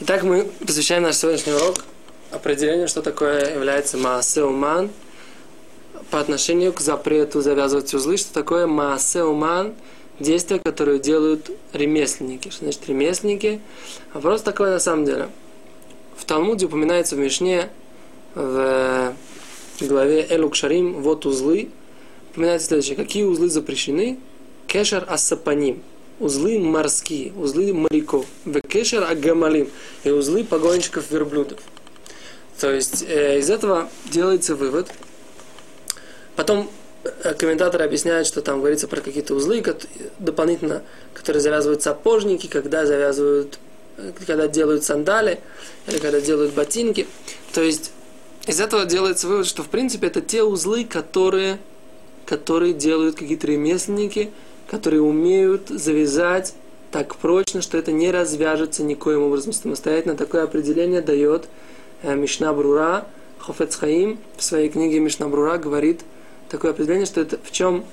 Итак, мы посвящаем наш сегодняшний урок определению, что такое является маасеуман по отношению к запрету завязывать узлы, что такое маасеуман, действия, которые делают ремесленники. Что значит ремесленники? Вопрос такой на самом деле. В Талмуде упоминается в Мишне, в главе Элук Шарим, вот узлы. Упоминается следующее. Какие узлы запрещены? Кешер асапаним узлы морские, узлы моряков, векешер агамалим и узлы погонщиков верблюдов. То есть э, из этого делается вывод. Потом э, комментаторы объясняют, что там говорится про какие-то узлы дополнительно, которые завязывают сапожники, когда завязывают, э, когда делают сандали или когда делают ботинки. То есть из этого делается вывод, что в принципе это те узлы, которые, которые делают какие-то ремесленники – которые умеют завязать так прочно, что это не развяжется никоим образом самостоятельно. Такое определение дает э, Мишна Брура, Хофец Хаим в своей книге Мишна Брура говорит такое определение, что это в чем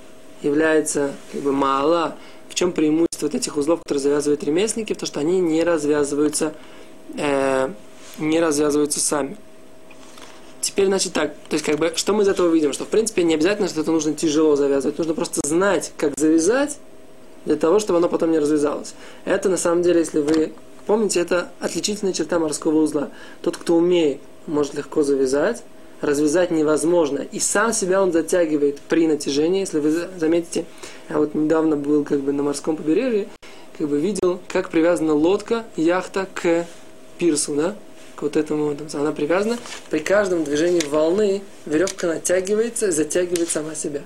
является как бы мало, в чем преимущество вот этих узлов, которые завязывают ремесленники, то что они не развязываются, э, не развязываются сами. Теперь, значит, так, то есть, как бы, что мы из этого видим? Что, в принципе, не обязательно, что это нужно тяжело завязывать. Нужно просто знать, как завязать, для того, чтобы оно потом не развязалось. Это, на самом деле, если вы помните, это отличительная черта морского узла. Тот, кто умеет, может легко завязать, развязать невозможно. И сам себя он затягивает при натяжении. Если вы заметите, я вот недавно был как бы на морском побережье, как бы видел, как привязана лодка, яхта к пирсу, да? К вот этому, она привязана. При каждом движении волны веревка натягивается и затягивает сама себя.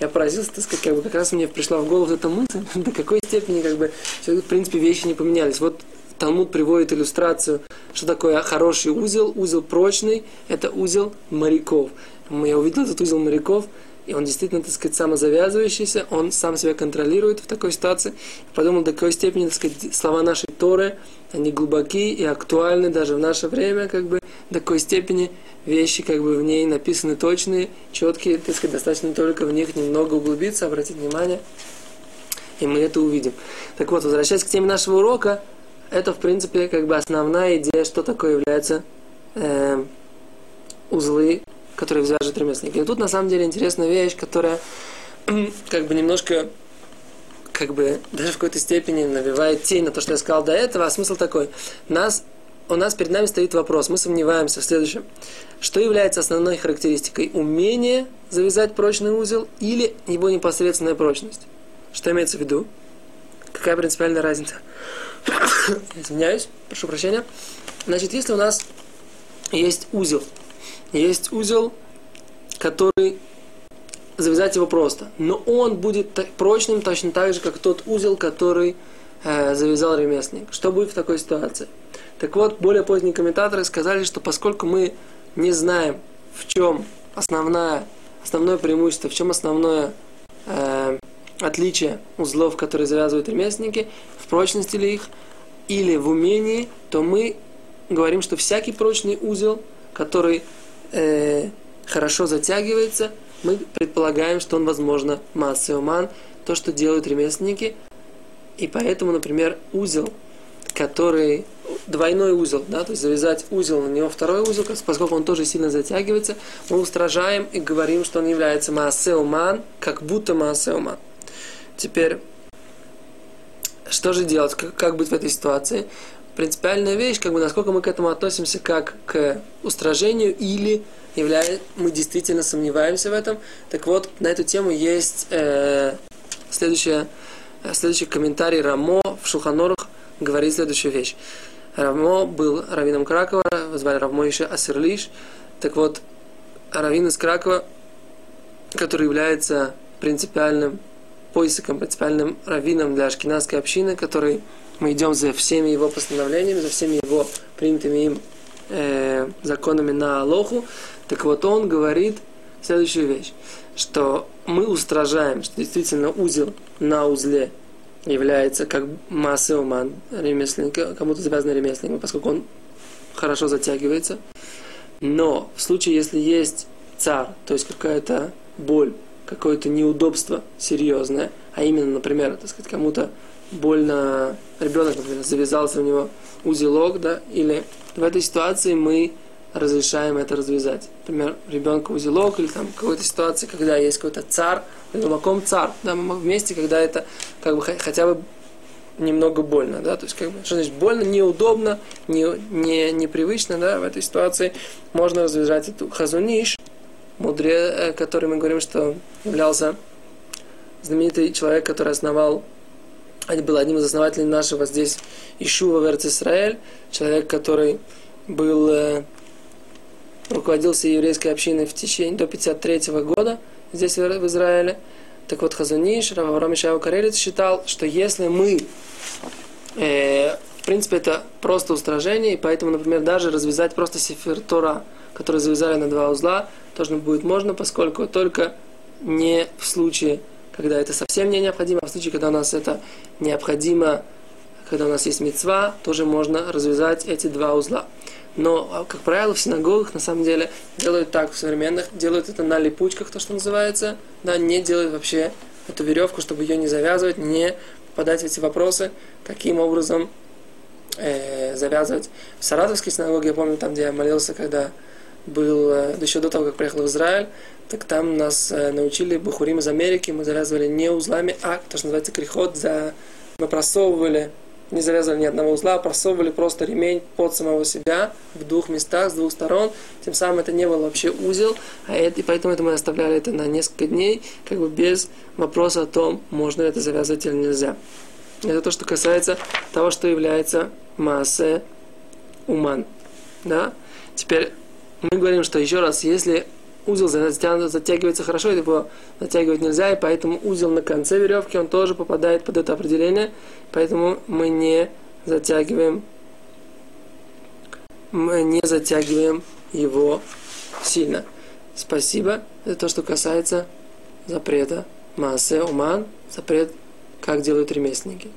Я поразился, так сказать, как, бы, как раз мне пришла в голову эта мысль, до какой степени, как бы, в принципе, вещи не поменялись. Вот Талмуд приводит иллюстрацию, что такое хороший узел, узел прочный, это узел моряков. Я увидел этот узел моряков, и он действительно, так сказать, самозавязывающийся, он сам себя контролирует в такой ситуации. Подумал, до какой степени, так сказать, слова нашей Торы, они глубоки и актуальны даже в наше время, как бы, до какой степени вещи, как бы, в ней написаны точные, четкие, так сказать, достаточно только в них немного углубиться, обратить внимание, и мы это увидим. Так вот, возвращаясь к теме нашего урока, это, в принципе, как бы основная идея, что такое является э, узлы который вяжет ремесленники. И тут на самом деле интересная вещь, которая как бы немножко как бы даже в какой-то степени навевает тень на то, что я сказал до этого. А смысл такой. Нас, у нас перед нами стоит вопрос. Мы сомневаемся в следующем. Что является основной характеристикой? Умение завязать прочный узел или его непосредственная прочность? Что имеется в виду? Какая принципиальная разница? Извиняюсь, прошу прощения. Значит, если у нас есть узел, есть узел, который завязать его просто. Но он будет прочным точно так же, как тот узел, который э, завязал ремесленник. Что будет в такой ситуации? Так вот, более поздние комментаторы сказали, что поскольку мы не знаем, в чем основное, основное преимущество, в чем основное э, отличие узлов, которые завязывают ремесленники, в прочности ли их, или в умении, то мы говорим, что всякий прочный узел, который э, хорошо затягивается, мы предполагаем, что он, возможно, массеуман, то, что делают ремесленники. И поэтому, например, узел, который двойной узел, да, то есть завязать узел, на него второй узел, поскольку он тоже сильно затягивается, мы устражаем и говорим, что он является маасеуман, как будто маасеуман. Теперь, что же делать, как, как быть в этой ситуации? Принципиальная вещь, как бы насколько мы к этому относимся как к устражению или являет, мы действительно сомневаемся в этом. Так вот, на эту тему есть э, следующая, э, следующий комментарий Рамо в Шуханорах говорит следующую вещь. Рамо был раввином Кракова, звали Равмойша Асерлиш. Так вот, раввин из Кракова, который является принципиальным поиском, принципиальным раввином для ашкенадской общины, который мы идем за всеми его постановлениями, за всеми его принятыми им э, законами на Алоху, так вот он говорит следующую вещь, что мы устражаем, что действительно узел на узле является как масса уман ремесленника, кому-то завязанный ремесленником, поскольку он хорошо затягивается. Но в случае, если есть царь, то есть какая-то боль, какое-то неудобство серьезное, а именно, например, так сказать, кому-то больно, ребенок, например, завязался у него узелок, да, или в этой ситуации мы разрешаем это развязать. Например, ребенка узелок или там какой-то ситуации, когда есть какой-то царь, маком царь, да, мы вместе, когда это как бы хотя бы немного больно, да, то есть как бы, что значит больно, неудобно, не, не, непривычно, да, в этой ситуации можно развязать эту хазуниш, мудре, э, который мы говорим, что являлся знаменитый человек, который основал, был одним из основателей нашего здесь Ишува в Израиль, человек, который был, э, руководил всей еврейской общиной в течение до 53 года здесь в Израиле. Так вот, Хазуниш, Рававрам Ишау Карелец считал, что если мы э, в принципе, это просто устражение, и поэтому, например, даже развязать просто сефир Тора, который завязали на два узла, тоже будет можно, поскольку только не в случае, когда это совсем не необходимо, а в случае, когда у нас это необходимо, когда у нас есть мецва, тоже можно развязать эти два узла. Но, а, как правило, в синагогах на самом деле делают так, в современных, делают это на липучках, то, что называется, да, не делают вообще эту веревку, чтобы ее не завязывать, не попадать в эти вопросы, каким образом э, завязывать. В Саратовской синагоге, я помню, там, где я молился, когда был, э, еще до того, как приехал в Израиль, так там нас э, научили бухурим из Америки, мы завязывали не узлами, а, то, что называется, крихот, за... мы просовывали не завязывали ни одного узла, а просовывали просто ремень под самого себя в двух местах, с двух сторон. Тем самым это не был вообще узел, а это, и поэтому это мы оставляли это на несколько дней, как бы без вопроса о том, можно это завязывать или нельзя. Это то, что касается того, что является массе уман. Да? Теперь мы говорим, что еще раз, если узел затягивается хорошо, его затягивать нельзя, и поэтому узел на конце веревки, он тоже попадает под это определение, поэтому мы не затягиваем, мы не затягиваем его сильно. Спасибо. Это то, что касается запрета массы уман, запрет, как делают ремесленники.